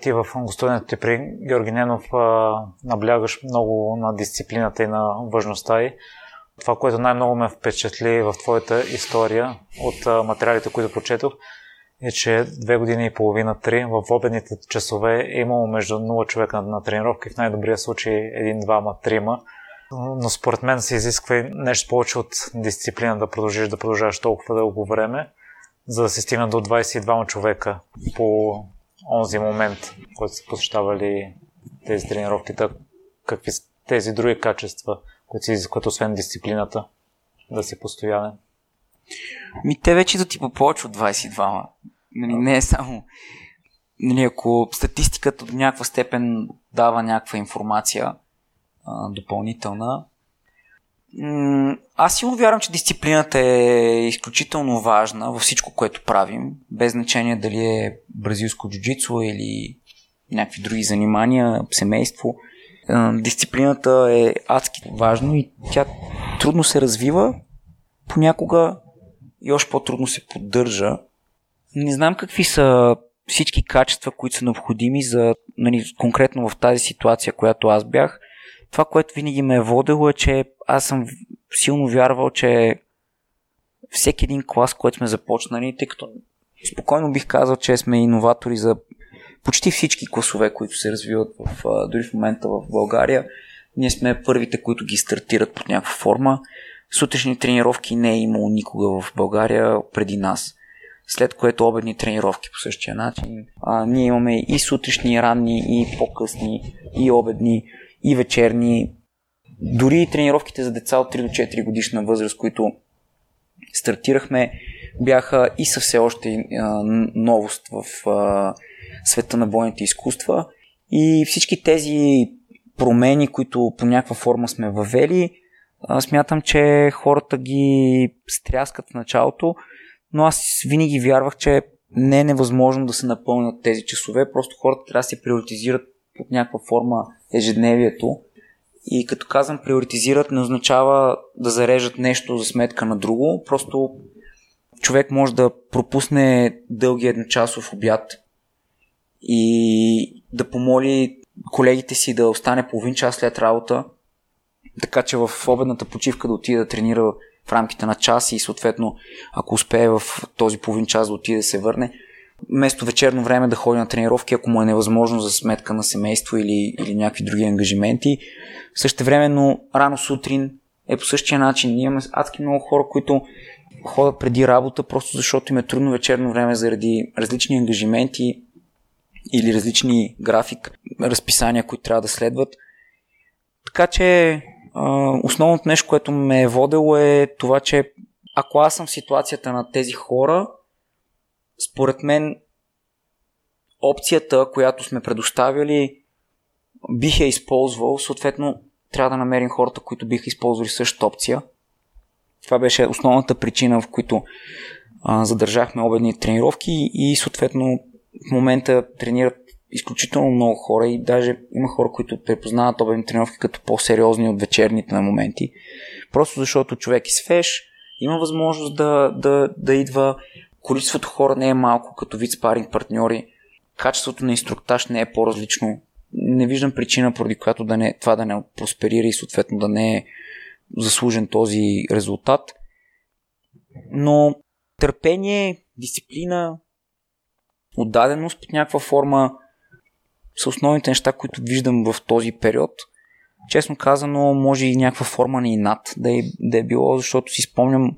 Ти в гостуването ти при Георги Ненов наблягаш много на дисциплината и на важността и това, което най-много ме впечатли в твоята история от материалите, които прочетох, е, че две години и половина, три, в обедните часове е имало между 0 човека на, тренировка и в най-добрия случай един, двама, трима. Но според мен се изисква нещо повече от дисциплина да продължиш да продължаваш толкова дълго време, за да се стигна до 22 човека по онзи момент, който са посещавали тези тренировки. какви са тези други качества, които се изискват освен дисциплината, да си постоянен? Ми те вече да ти по повече от 22 Нали, не е само... Нали, ако статистиката до някаква степен дава някаква информация а, допълнителна, аз силно вярвам, че дисциплината е изключително важна във всичко, което правим, без значение дали е бразилско джуджицу или някакви други занимания, семейство. Дисциплината е адски важно и тя трудно се развива, понякога и още по-трудно се поддържа. Не знам какви са всички качества, които са необходими за, нали, конкретно в тази ситуация, която аз бях. Това, което винаги ме е водело е, че аз съм силно вярвал, че всеки един клас, който сме започнали, тъй като спокойно бих казал, че сме иноватори за почти всички класове, които се развиват в, дори в момента в България. Ние сме първите, които ги стартират под някаква форма. Сутрешни тренировки не е имало никога в България преди нас след което обедни тренировки по същия начин. А, ние имаме и сутрешни, ранни, и по-късни, и обедни, и вечерни. Дори тренировките за деца от 3 до 4 годишна възраст, които стартирахме, бяха и са все още а, новост в а, света на бойните изкуства. И всички тези промени, които по някаква форма сме въвели, а, смятам, че хората ги стряскат в началото, но аз винаги вярвах, че не е невъзможно да се напълнят тези часове, просто хората трябва да се приоритизират под някаква форма ежедневието. И като казвам приоритизират, не означава да зарежат нещо за сметка на друго, просто човек може да пропусне дълги едночасов обяд и да помоли колегите си да остане половин час след работа, така че в обедната почивка да отиде да тренира в рамките на час и съответно, ако успее в този половин час да отиде да се върне, вместо вечерно време да ходи на тренировки, ако му е невъзможно за сметка на семейство или, или някакви други ангажименти. Също времено, рано сутрин е по същия начин. Ние имаме адски много хора, които ходят преди работа, просто защото им е трудно вечерно време заради различни ангажименти или различни график, разписания, които трябва да следват. Така че основното нещо, което ме е водело е това, че ако аз съм в ситуацията на тези хора, според мен опцията, която сме предоставили, бих я използвал. Съответно, трябва да намерим хората, които биха използвали същата опция. Това беше основната причина, в които а, задържахме обедни тренировки и съответно в момента тренират изключително много хора и даже има хора, които препознават обедни тренировки като по-сериозни от вечерните на моменти. Просто защото човек е свеж, има възможност да, да, да идва. Количеството хора не е малко като вид спаринг партньори. Качеството на инструктаж не е по-различно. Не виждам причина, поради която да не, това да не просперира и съответно да не е заслужен този резултат. Но търпение, дисциплина, отдаденост под някаква форма са основните неща, които виждам в този период. Честно казано, може и някаква форма на инат да е, да е било, защото си спомням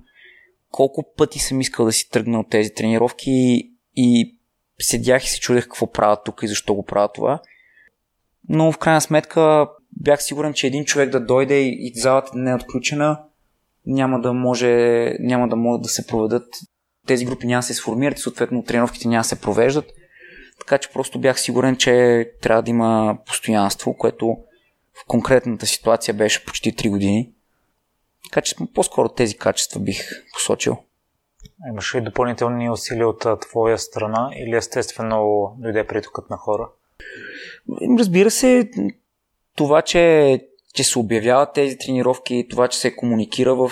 колко пъти съм искал да си тръгна от тези тренировки и, и седях и се чудех какво правя тук и защо го правя това. Но в крайна сметка бях сигурен, че един човек да дойде и, и залата не е отключена, няма да може, няма да могат да се проведат. Тези групи няма да се сформират и съответно тренировките няма да се провеждат. Така че просто бях сигурен, че трябва да има постоянство, което в конкретната ситуация беше почти 3 години. Че по-скоро тези качества бих посочил. Имаш ли допълнителни усилия от твоя страна или естествено дойде притокът на хора? Разбира се, това, че, че се обявяват тези тренировки, това, че се комуникира в,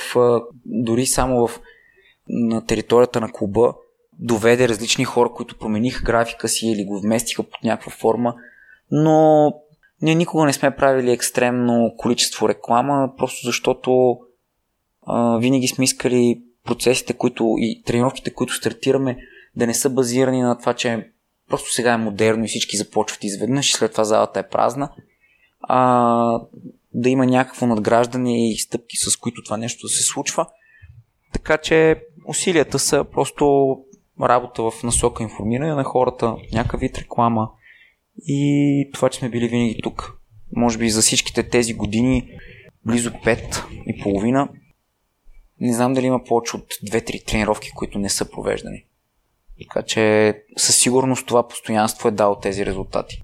дори само в, на територията на клуба, доведе различни хора, които промениха графика си или го вместиха под някаква форма, но ние никога не сме правили екстремно количество реклама, просто защото винаги сме искали процесите, които и тренировките, които стартираме, да не са базирани на това, че просто сега е модерно и всички започват изведнъж и след това залата е празна, а да има някакво надграждане и стъпки, с които това нещо да се случва. Така че усилията са просто работа в насока информиране на хората, някакъв вид реклама и това, че сме били винаги тук. Може би за всичките тези години, близо 5 и половина, не знам дали има повече от 2-3 тренировки, които не са провеждани. Така че със сигурност това постоянство е дало тези резултати.